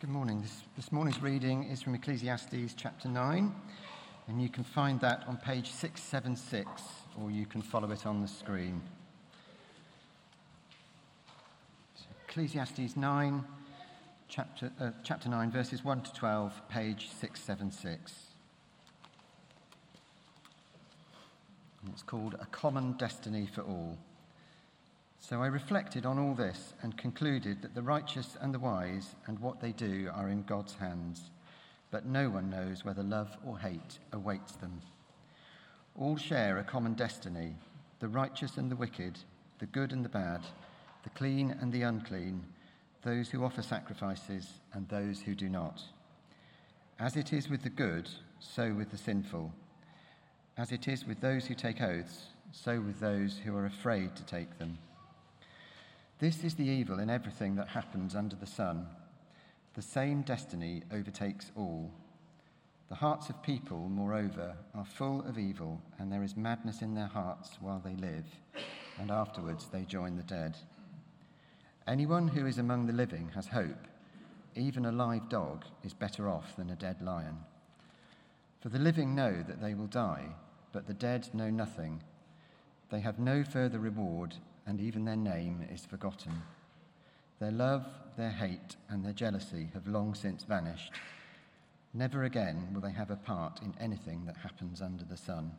Good morning. This, this, morning's reading is from Ecclesiastes chapter 9, and you can find that on page 676, or you can follow it on the screen. So Ecclesiastes 9, chapter, uh, chapter 9, verses 1 to 12, page 676. And it's called A Common Destiny for All. So I reflected on all this and concluded that the righteous and the wise and what they do are in God's hands, but no one knows whether love or hate awaits them. All share a common destiny the righteous and the wicked, the good and the bad, the clean and the unclean, those who offer sacrifices and those who do not. As it is with the good, so with the sinful. As it is with those who take oaths, so with those who are afraid to take them. This is the evil in everything that happens under the sun. The same destiny overtakes all. The hearts of people, moreover, are full of evil, and there is madness in their hearts while they live, and afterwards they join the dead. Anyone who is among the living has hope. Even a live dog is better off than a dead lion. For the living know that they will die, but the dead know nothing. They have no further reward and even their name is forgotten. Their love, their hate, and their jealousy have long since vanished. Never again will they have a part in anything that happens under the sun.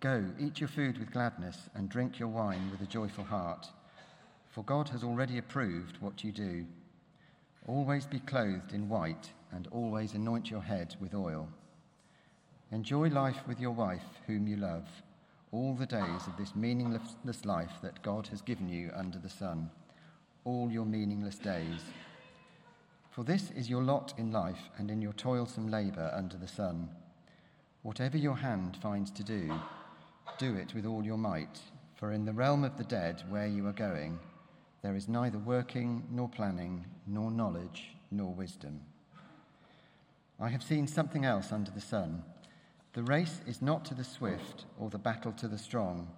Go, eat your food with gladness, and drink your wine with a joyful heart, for God has already approved what you do. Always be clothed in white, and always anoint your head with oil. Enjoy life with your wife, whom you love all the days of this meaningless life that God has given you under the sun, all your meaningless days. For this is your lot in life and in your toilsome labor under the sun. Whatever your hand finds to do, do it with all your might, for in the realm of the dead where you are going, there is neither working nor planning, nor knowledge nor wisdom. I have seen something else under the sun the race is not to the swift or the battle to the strong,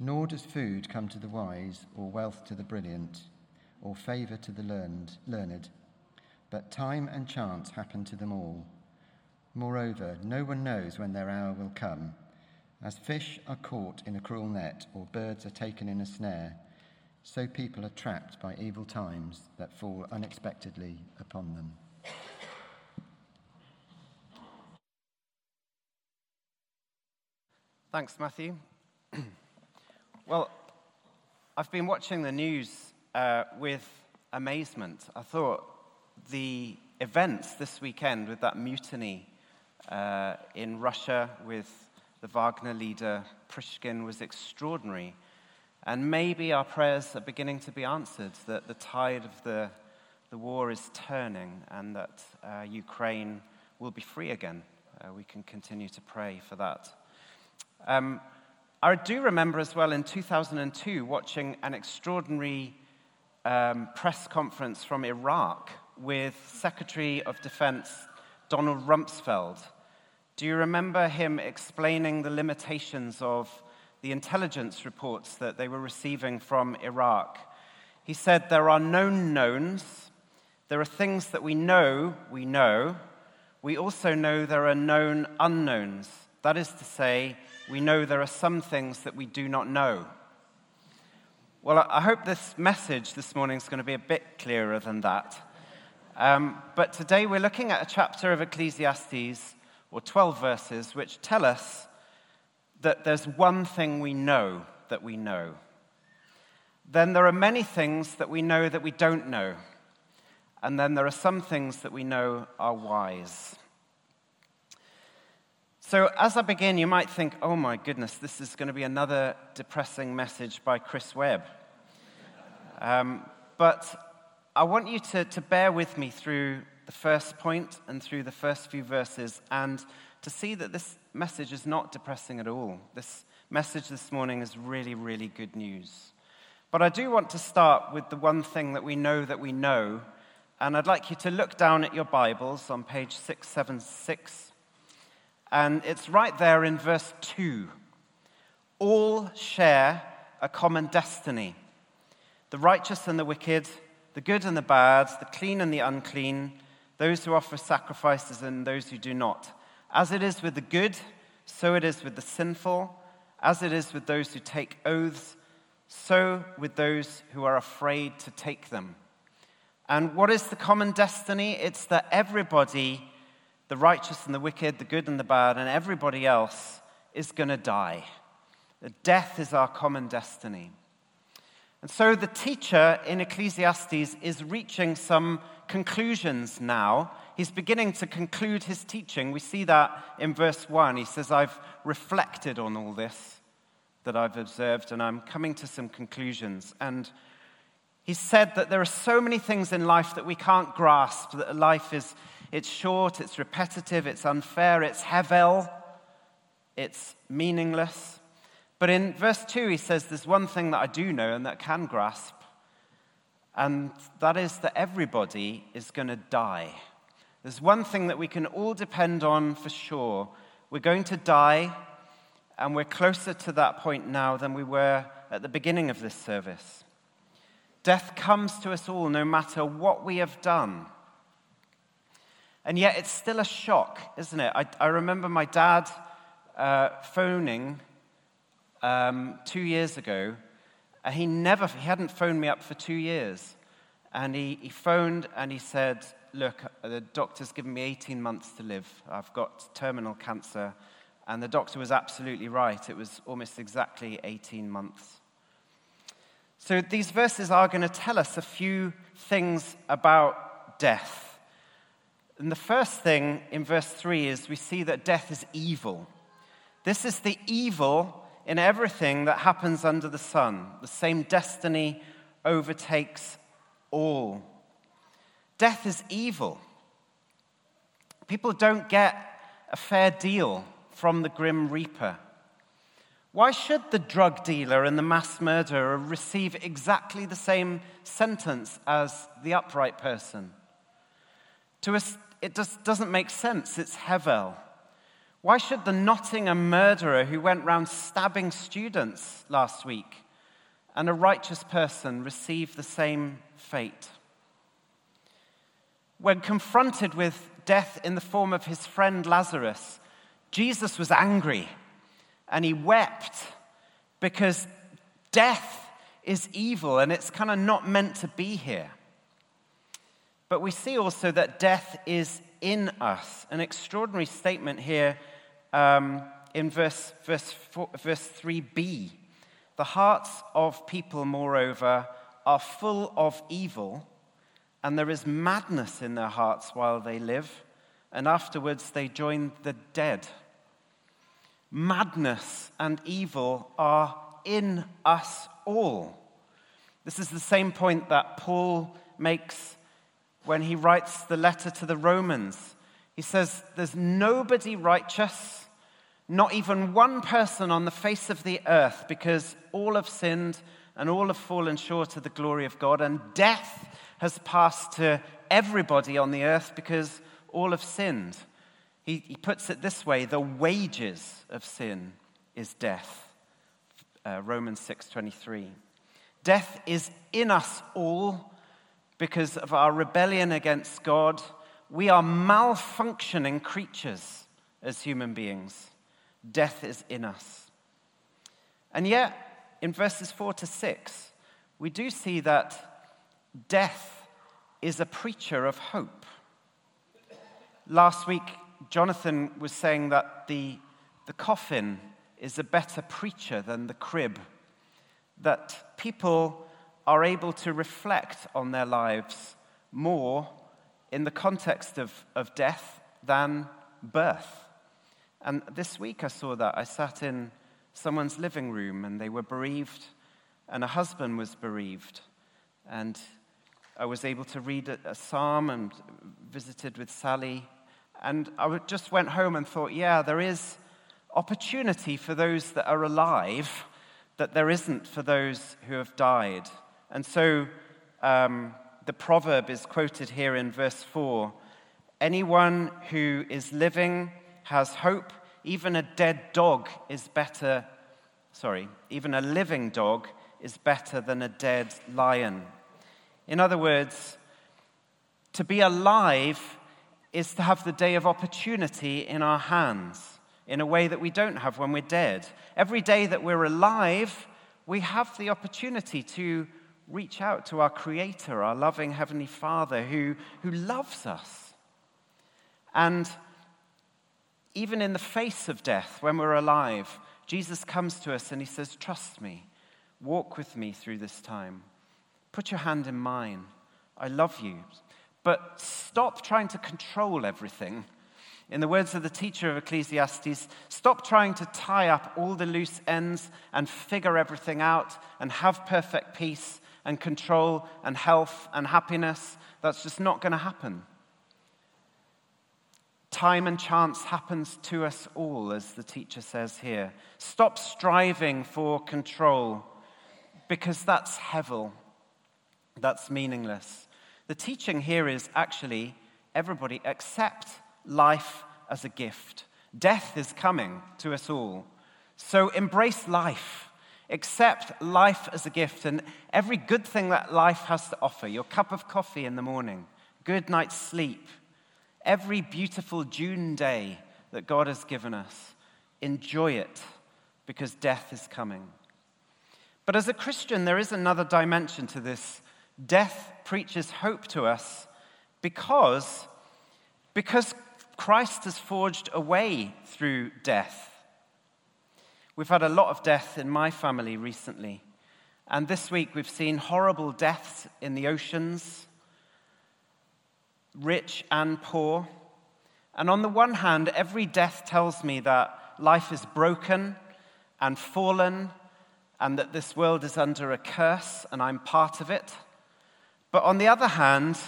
nor does food come to the wise or wealth to the brilliant or favor to the learned, learned. But time and chance happen to them all. Moreover, no one knows when their hour will come. As fish are caught in a cruel net or birds are taken in a snare, so people are trapped by evil times that fall unexpectedly upon them. Thanks, Matthew. well, I've been watching the news uh, with amazement. I thought the events this weekend with that mutiny uh, in Russia with the Wagner leader Prigozhin was extraordinary. And maybe our prayers are beginning to be answered, that the tide of the, the war is turning and that uh, Ukraine will be free again. Uh, we can continue to pray for that. Um, I do remember as well in 2002 watching an extraordinary um, press conference from Iraq with Secretary of Defense Donald Rumsfeld. Do you remember him explaining the limitations of the intelligence reports that they were receiving from Iraq? He said, There are known knowns. There are things that we know we know. We also know there are known unknowns. That is to say, we know there are some things that we do not know. Well, I hope this message this morning is going to be a bit clearer than that. Um, but today we're looking at a chapter of Ecclesiastes, or 12 verses, which tell us that there's one thing we know that we know. Then there are many things that we know that we don't know. And then there are some things that we know are wise. So, as I begin, you might think, oh my goodness, this is going to be another depressing message by Chris Webb. Um, but I want you to, to bear with me through the first point and through the first few verses and to see that this message is not depressing at all. This message this morning is really, really good news. But I do want to start with the one thing that we know that we know. And I'd like you to look down at your Bibles on page 676 and it's right there in verse 2. All share a common destiny. The righteous and the wicked, the good and the bad, the clean and the unclean, those who offer sacrifices and those who do not. As it is with the good, so it is with the sinful. As it is with those who take oaths, so with those who are afraid to take them. And what is the common destiny? It's that everybody, the righteous and the wicked, the good and the bad, and everybody else is going to die. Death is our common destiny. And so the teacher in Ecclesiastes is reaching some conclusions now. He's beginning to conclude his teaching. We see that in verse 1. He says, I've reflected on all this that I've observed, and I'm coming to some conclusions. And he said that there are so many things in life that we can't grasp, that life is it's short, it's repetitive, it's unfair, it's hevel, it's meaningless. But in verse 2, he says, There's one thing that I do know and that can grasp, and that is that everybody is going to die. There's one thing that we can all depend on for sure. We're going to die, and we're closer to that point now than we were at the beginning of this service. Death comes to us all no matter what we have done. And yet, it's still a shock, isn't it? I, I remember my dad uh, phoning um, two years ago. He never, he hadn't phoned me up for two years. And he, he phoned and he said, Look, the doctor's given me 18 months to live. I've got terminal cancer. And the doctor was absolutely right. It was almost exactly 18 months. So these verses are going to tell us a few things about death. And the first thing in verse 3 is we see that death is evil. This is the evil in everything that happens under the sun. The same destiny overtakes all. Death is evil. People don't get a fair deal from the grim reaper. Why should the drug dealer and the mass murderer receive exactly the same sentence as the upright person? To it just doesn't make sense. It's Hevel. Why should the Nottingham murderer who went round stabbing students last week and a righteous person receive the same fate? When confronted with death in the form of his friend Lazarus, Jesus was angry and he wept because death is evil and it's kind of not meant to be here. But we see also that death is in us. An extraordinary statement here um, in verse, verse, four, verse 3b. The hearts of people, moreover, are full of evil, and there is madness in their hearts while they live, and afterwards they join the dead. Madness and evil are in us all. This is the same point that Paul makes when he writes the letter to the Romans. He says, There's nobody righteous not even one person on the face of the earth, because all have sinned and all have fallen short of the glory of God, and death has passed to everybody on the earth because all have sinned. He, he puts it this way the wages of sin is death. Uh, Romans 6:23. Death is in us all because of our rebellion against God. We are malfunctioning creatures as human beings. Death is in us. And yet, in verses 4 to 6, we do see that death is a preacher of hope. Last week, Jonathan was saying that the, the coffin is a better preacher than the crib, that people are able to reflect on their lives more in the context of, of death than birth. And this week I saw that. I sat in someone's living room and they were bereaved, and a husband was bereaved. And I was able to read a, psalm and visited with Sally. And I just went home and thought, yeah, there is opportunity for those that are alive that there isn't for those who have died. And so um, the proverb is quoted here in verse 4 Anyone who is living has hope. Even a dead dog is better, sorry, even a living dog is better than a dead lion. In other words, to be alive is to have the day of opportunity in our hands in a way that we don't have when we're dead. Every day that we're alive, we have the opportunity to reach out to our Creator, our loving Heavenly Father who, who loves us. And even in the face of death, when we're alive, Jesus comes to us and He says, Trust me, walk with me through this time. Put your hand in mine. I love you. But stop trying to control everything. In the words of the teacher of Ecclesiastes, stop trying to tie up all the loose ends and figure everything out and have perfect peace and control and health and happiness. That's just not going to happen. Time and chance happens to us all, as the teacher says here. Stop striving for control because that's hevel. That's meaningless. The teaching here is actually everybody accept life as a gift. Death is coming to us all. So embrace life. Accept life as a gift and every good thing that life has to offer your cup of coffee in the morning, good night's sleep, every beautiful June day that God has given us. Enjoy it because death is coming. But as a Christian, there is another dimension to this Death preaches hope to us because, because Christ has forged a way through death. We've had a lot of death in my family recently. And this week we've seen horrible deaths in the oceans, rich and poor. And on the one hand, every death tells me that life is broken and fallen, and that this world is under a curse, and I'm part of it. But on the other hand,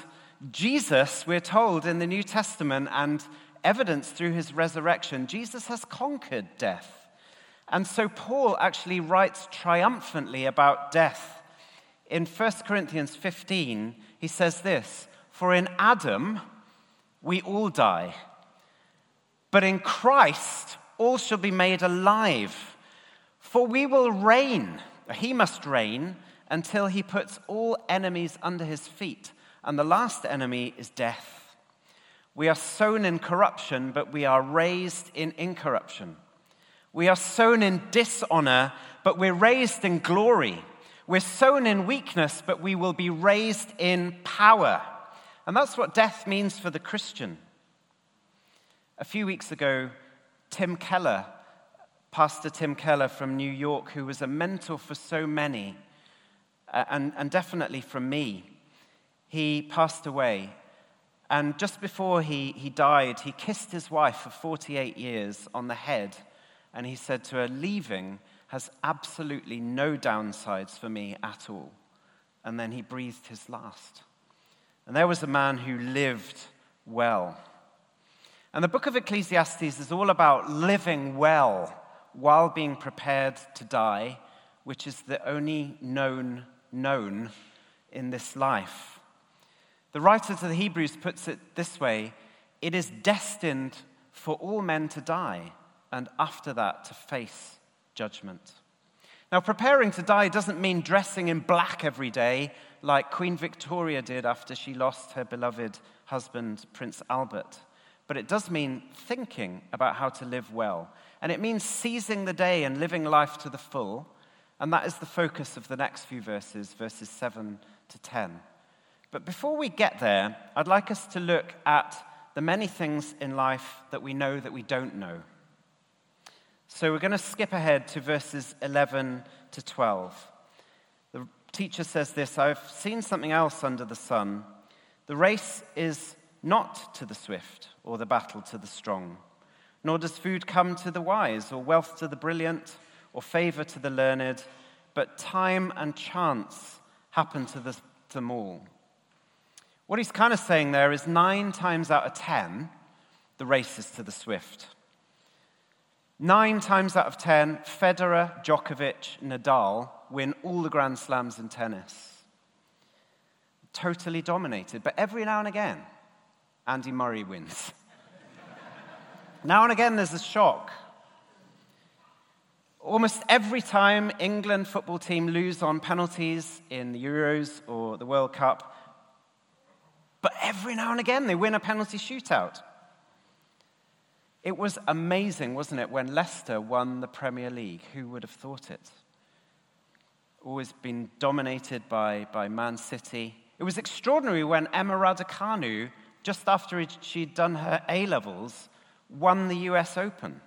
Jesus, we're told in the New Testament and evidence through his resurrection, Jesus has conquered death. And so Paul actually writes triumphantly about death. In 1 Corinthians 15, he says this For in Adam we all die, but in Christ all shall be made alive. For we will reign, he must reign until he puts all enemies under his feet. And the last enemy is death. We are sown in corruption, but we are raised in incorruption. We are sown in dishonor, but we're raised in glory. We're sown in weakness, but we will be raised in power. And that's what death means for the Christian. A few weeks ago, Tim Keller, Pastor Tim Keller from New York, who was a mentor for so many, uh, and, and definitely from me. He passed away. And just before he, he died, he kissed his wife for 48 years on the head. And he said to her, Leaving has absolutely no downsides for me at all. And then he breathed his last. And there was a man who lived well. And the book of Ecclesiastes is all about living well while being prepared to die, which is the only known known in this life. The writer to the Hebrews puts it this way it is destined for all men to die, and after that to face judgment. Now, preparing to die doesn't mean dressing in black every day like Queen Victoria did after she lost her beloved husband, Prince Albert. But it does mean thinking about how to live well. And it means seizing the day and living life to the full and that is the focus of the next few verses, verses 7 to 10. But before we get there, I'd like us to look at the many things in life that we know that we don't know. So we're going to skip ahead to verses 11 to 12. The teacher says this I've seen something else under the sun. The race is not to the swift or the battle to the strong, nor does food come to the wise or wealth to the brilliant or favor to the learned, but time and chance happen to the, them all. What he's kind of saying there is nine times out of ten, the race is to the swift. Nine times out of ten, Federer, Djokovic, Nadal win all the Grand Slams in tennis. Totally dominated. But every now and again, Andy Murray wins. now and again, there's a shock Almost every time England football team lose on penalties in the Euros or the World Cup, but every now and again they win a penalty shootout. It was amazing, wasn't it, when Leicester won the Premier League? Who would have thought it? Always been dominated by, by Man City. It was extraordinary when Emma Raducanu, just after she'd done her A levels, won the US Open.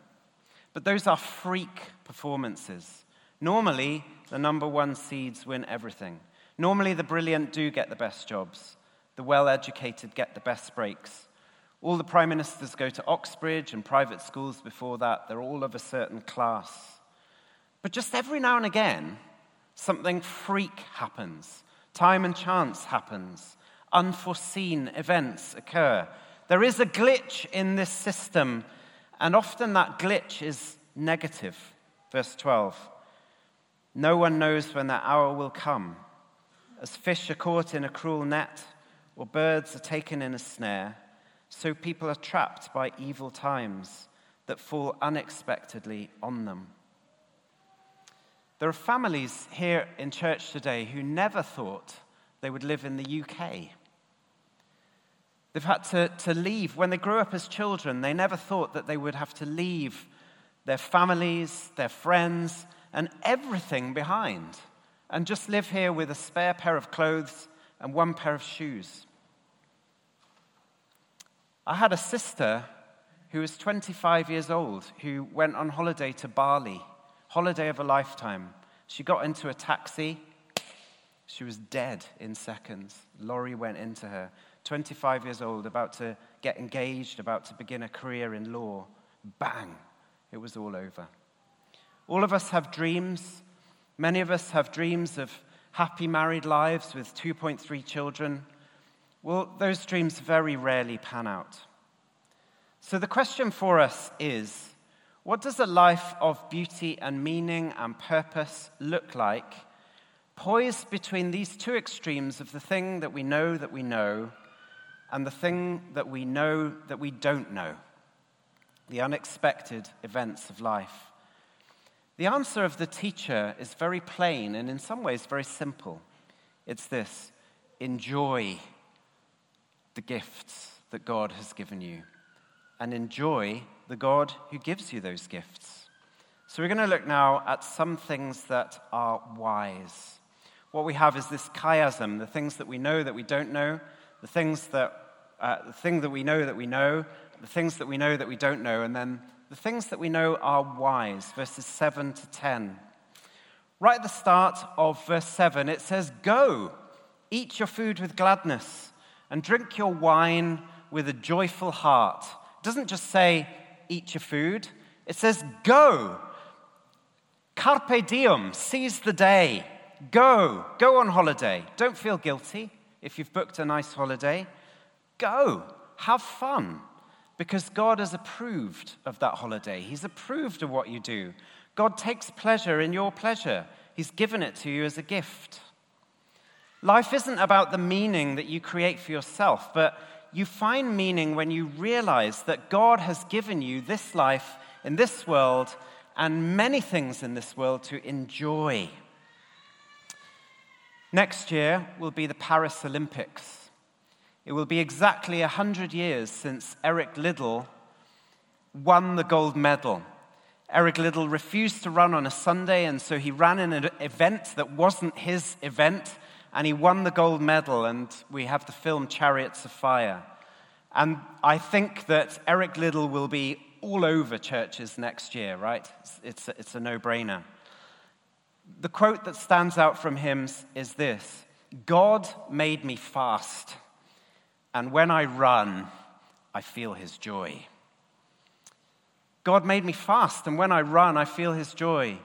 But those are freak performances. Normally, the number one seeds win everything. Normally, the brilliant do get the best jobs, the well educated get the best breaks. All the prime ministers go to Oxbridge and private schools before that. They're all of a certain class. But just every now and again, something freak happens. Time and chance happens. Unforeseen events occur. There is a glitch in this system, and often that glitch is negative. Verse 12 No one knows when that hour will come. As fish are caught in a cruel net, or birds are taken in a snare so people are trapped by evil times that fall unexpectedly on them. There are families here in church today who never thought they would live in the UK. They've had to, to leave. When they grew up as children, they never thought that they would have to leave their families, their friends, and everything behind and just live here with a spare pair of clothes and one pair of shoes. I had a sister who was 25 years old who went on holiday to Bali, holiday of a lifetime. She got into a taxi. She was dead in seconds. Lorry went into her. 25 years old, about to get engaged, about to begin a career in law. Bang! It was all over. All of us have dreams. Many of us have dreams of happy married lives with 2.3 children. Well, those dreams very rarely pan out. So the question for us is what does a life of beauty and meaning and purpose look like, poised between these two extremes of the thing that we know that we know and the thing that we know that we don't know, the unexpected events of life? The answer of the teacher is very plain and in some ways very simple. It's this enjoy the gifts that God has given you and enjoy the God who gives you those gifts. So, we're going to look now at some things that are wise. What we have is this chiasm the things that we know that we don't know, the things that, uh, the thing that we know that we know, the things that we know that we don't know, and then the things that we know are wise, verses 7 to 10. Right at the start of verse 7, it says, Go, eat your food with gladness and drink your wine with a joyful heart. It doesn't just say, eat your food, it says, go. Carpe diem, seize the day. Go. Go on holiday. Don't feel guilty if you've booked a nice holiday. Go. Have fun. Because God has approved of that holiday. He's approved of what you do. God takes pleasure in your pleasure. He's given it to you as a gift. Life isn't about the meaning that you create for yourself, but you find meaning when you realize that God has given you this life in this world and many things in this world to enjoy. Next year will be the Paris Olympics. It will be exactly 100 years since Eric Liddell won the gold medal. Eric Liddell refused to run on a Sunday, and so he ran in an event that wasn't his event and he won the gold medal, and we have the film Chariots of Fire. And I think that Eric Liddell will be all over churches next year, right? It's, it's a, a no brainer. The quote that stands out from him is this God made me fast, and when I run, I feel his joy. God made me fast, and when I run, I feel his joy.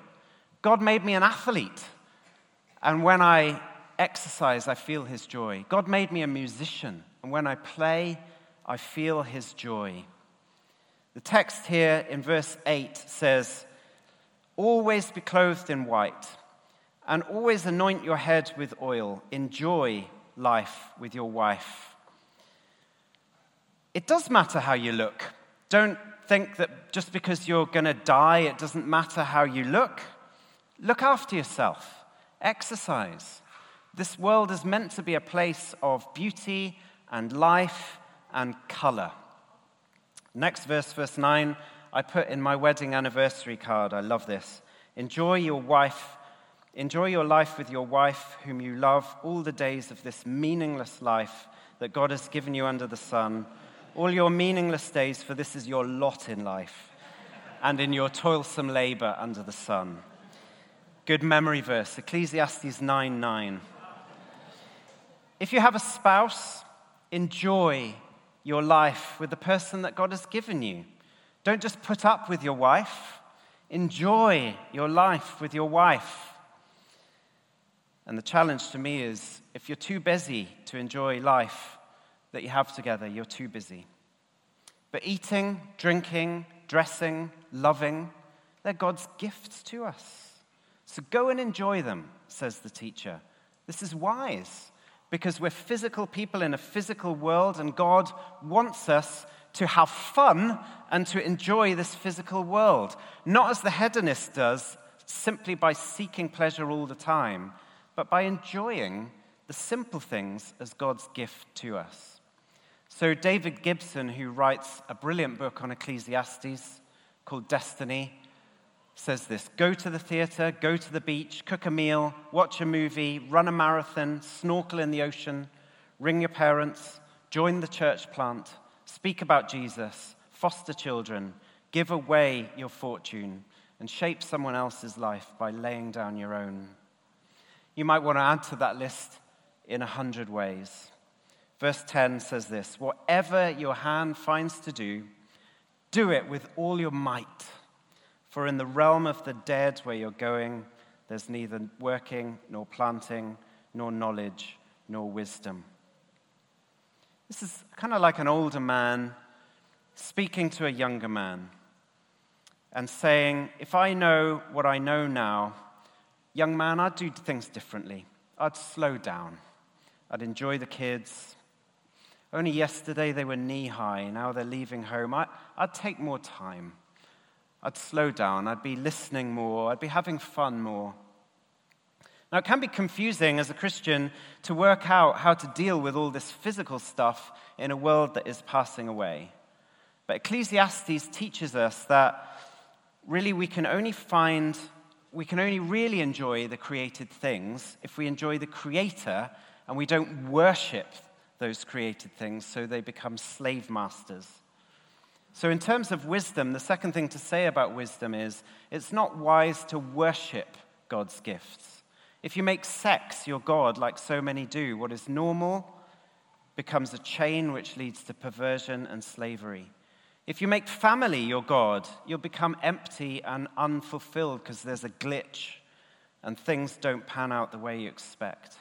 God made me an athlete, and when I exercise, I feel his joy. God made me a musician, and when I play, I feel his joy. The text here in verse 8 says, Always be clothed in white, and always anoint your head with oil. Enjoy life with your wife. It does matter how you look. Don't think that just because you're going to die, it doesn't matter how you look. Look after yourself, exercise. This world is meant to be a place of beauty and life and color. Next verse, verse 9, I put in my wedding anniversary card. I love this. Enjoy your wife. Enjoy your life with your wife, whom you love, all the days of this meaningless life that God has given you under the sun. All your meaningless days, for this is your lot in life, and in your toilsome labor under the sun. Good memory verse, Ecclesiastes 9 9. If you have a spouse, enjoy your life with the person that God has given you. Don't just put up with your wife, enjoy your life with your wife. And the challenge to me is if you're too busy to enjoy life that you have together, you're too busy. But eating, drinking, dressing, loving, they're God's gifts to us. So go and enjoy them, says the teacher. This is wise because we're physical people in a physical world, and God wants us to have fun and to enjoy this physical world. Not as the hedonist does, simply by seeking pleasure all the time, but by enjoying the simple things as God's gift to us. So, David Gibson, who writes a brilliant book on Ecclesiastes called Destiny, says this Go to the theater, go to the beach, cook a meal, watch a movie, run a marathon, snorkel in the ocean, ring your parents, join the church plant, speak about Jesus, foster children, give away your fortune, and shape someone else's life by laying down your own. You might want to add to that list in a hundred ways. Verse 10 says this Whatever your hand finds to do, do it with all your might for in the realm of the dead where you're going, there's neither working, nor planting, nor knowledge, nor wisdom. This is kind of like an older man speaking to a younger man and saying, If I know what I know now, young man, I'd do things differently. I'd slow down. I'd enjoy the kids. Only yesterday they were knee high, now they're leaving home. I, would take more time. I'd slow down, I'd be listening more, I'd be having fun more. Now, it can be confusing as a Christian to work out how to deal with all this physical stuff in a world that is passing away. But Ecclesiastes teaches us that really we can only find, we can only really enjoy the created things if we enjoy the Creator and we don't worship those created things so they become slave masters. So, in terms of wisdom, the second thing to say about wisdom is it's not wise to worship God's gifts. If you make sex your God, like so many do, what is normal becomes a chain which leads to perversion and slavery. If you make family your God, you'll become empty and unfulfilled because there's a glitch and things don't pan out the way you expect.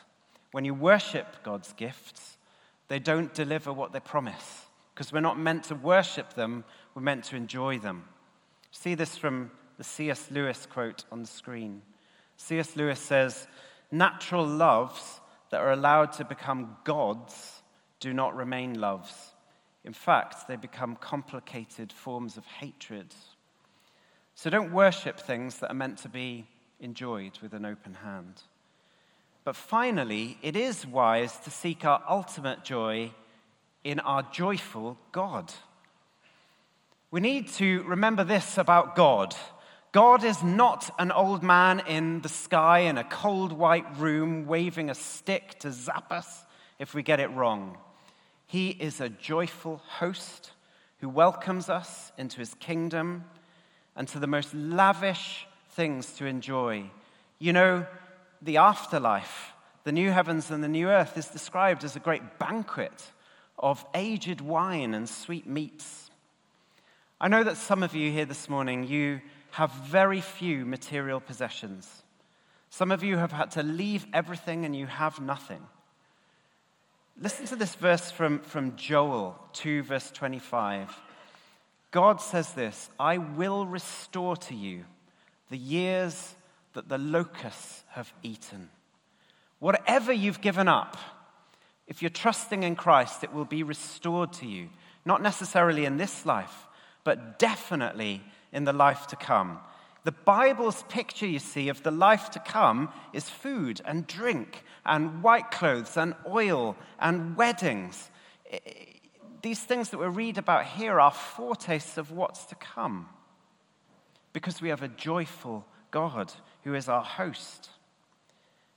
When you worship God's gifts, they don't deliver what they promise because we're not meant to worship them, we're meant to enjoy them. See this from the C.S. Lewis quote on the screen. C.S. Lewis says, Natural loves that are allowed to become gods do not remain loves. In fact, they become complicated forms of hatred. So don't worship things that are meant to be enjoyed with an open hand. But finally, it is wise to seek our ultimate joy in our joyful God. We need to remember this about God. God is not an old man in the sky in a cold white room waving a stick to zap us if we get it wrong. He is a joyful host who welcomes us into his kingdom and to the most lavish things to enjoy. You know, the afterlife, the new heavens and the new earth, is described as a great banquet of aged wine and sweet meats. I know that some of you here this morning, you have very few material possessions. Some of you have had to leave everything and you have nothing. Listen to this verse from, from Joel 2, verse 25. God says this I will restore to you the years that the locusts have eaten. Whatever you've given up, if you're trusting in Christ, it will be restored to you. Not necessarily in this life, but definitely in the life to come. The Bible's picture, you see, of the life to come is food and drink and white clothes and oil and weddings. These things that we read about here are foretastes of what's to come because we have a joyful God who is our host.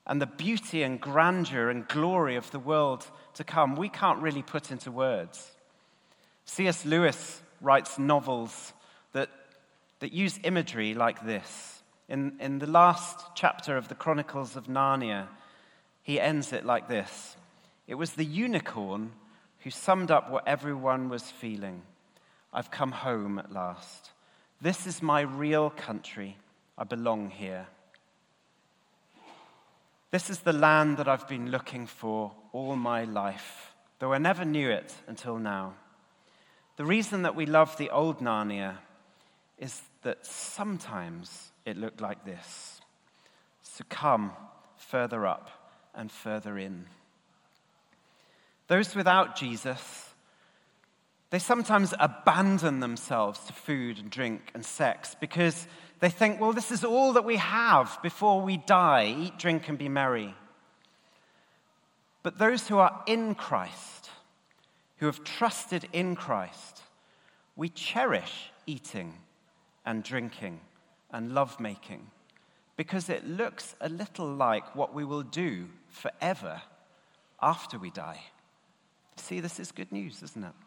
And the beauty and grandeur and glory of the world to come, we can't really put into words. C.S. Lewis writes novels that, that use imagery like this. In, in the last chapter of the Chronicles of Narnia, he ends it like this It was the unicorn who summed up what everyone was feeling. I've come home at last. This is my real country. I belong here. This is the land that I've been looking for all my life, though I never knew it until now. The reason that we love the old Narnia is that sometimes it looked like this. So come further up and further in. Those without Jesus, they sometimes abandon themselves to food and drink and sex because they think, well, this is all that we have before we die eat, drink, and be merry. But those who are in Christ, who have trusted in Christ, we cherish eating and drinking and lovemaking because it looks a little like what we will do forever after we die. See, this is good news, isn't it?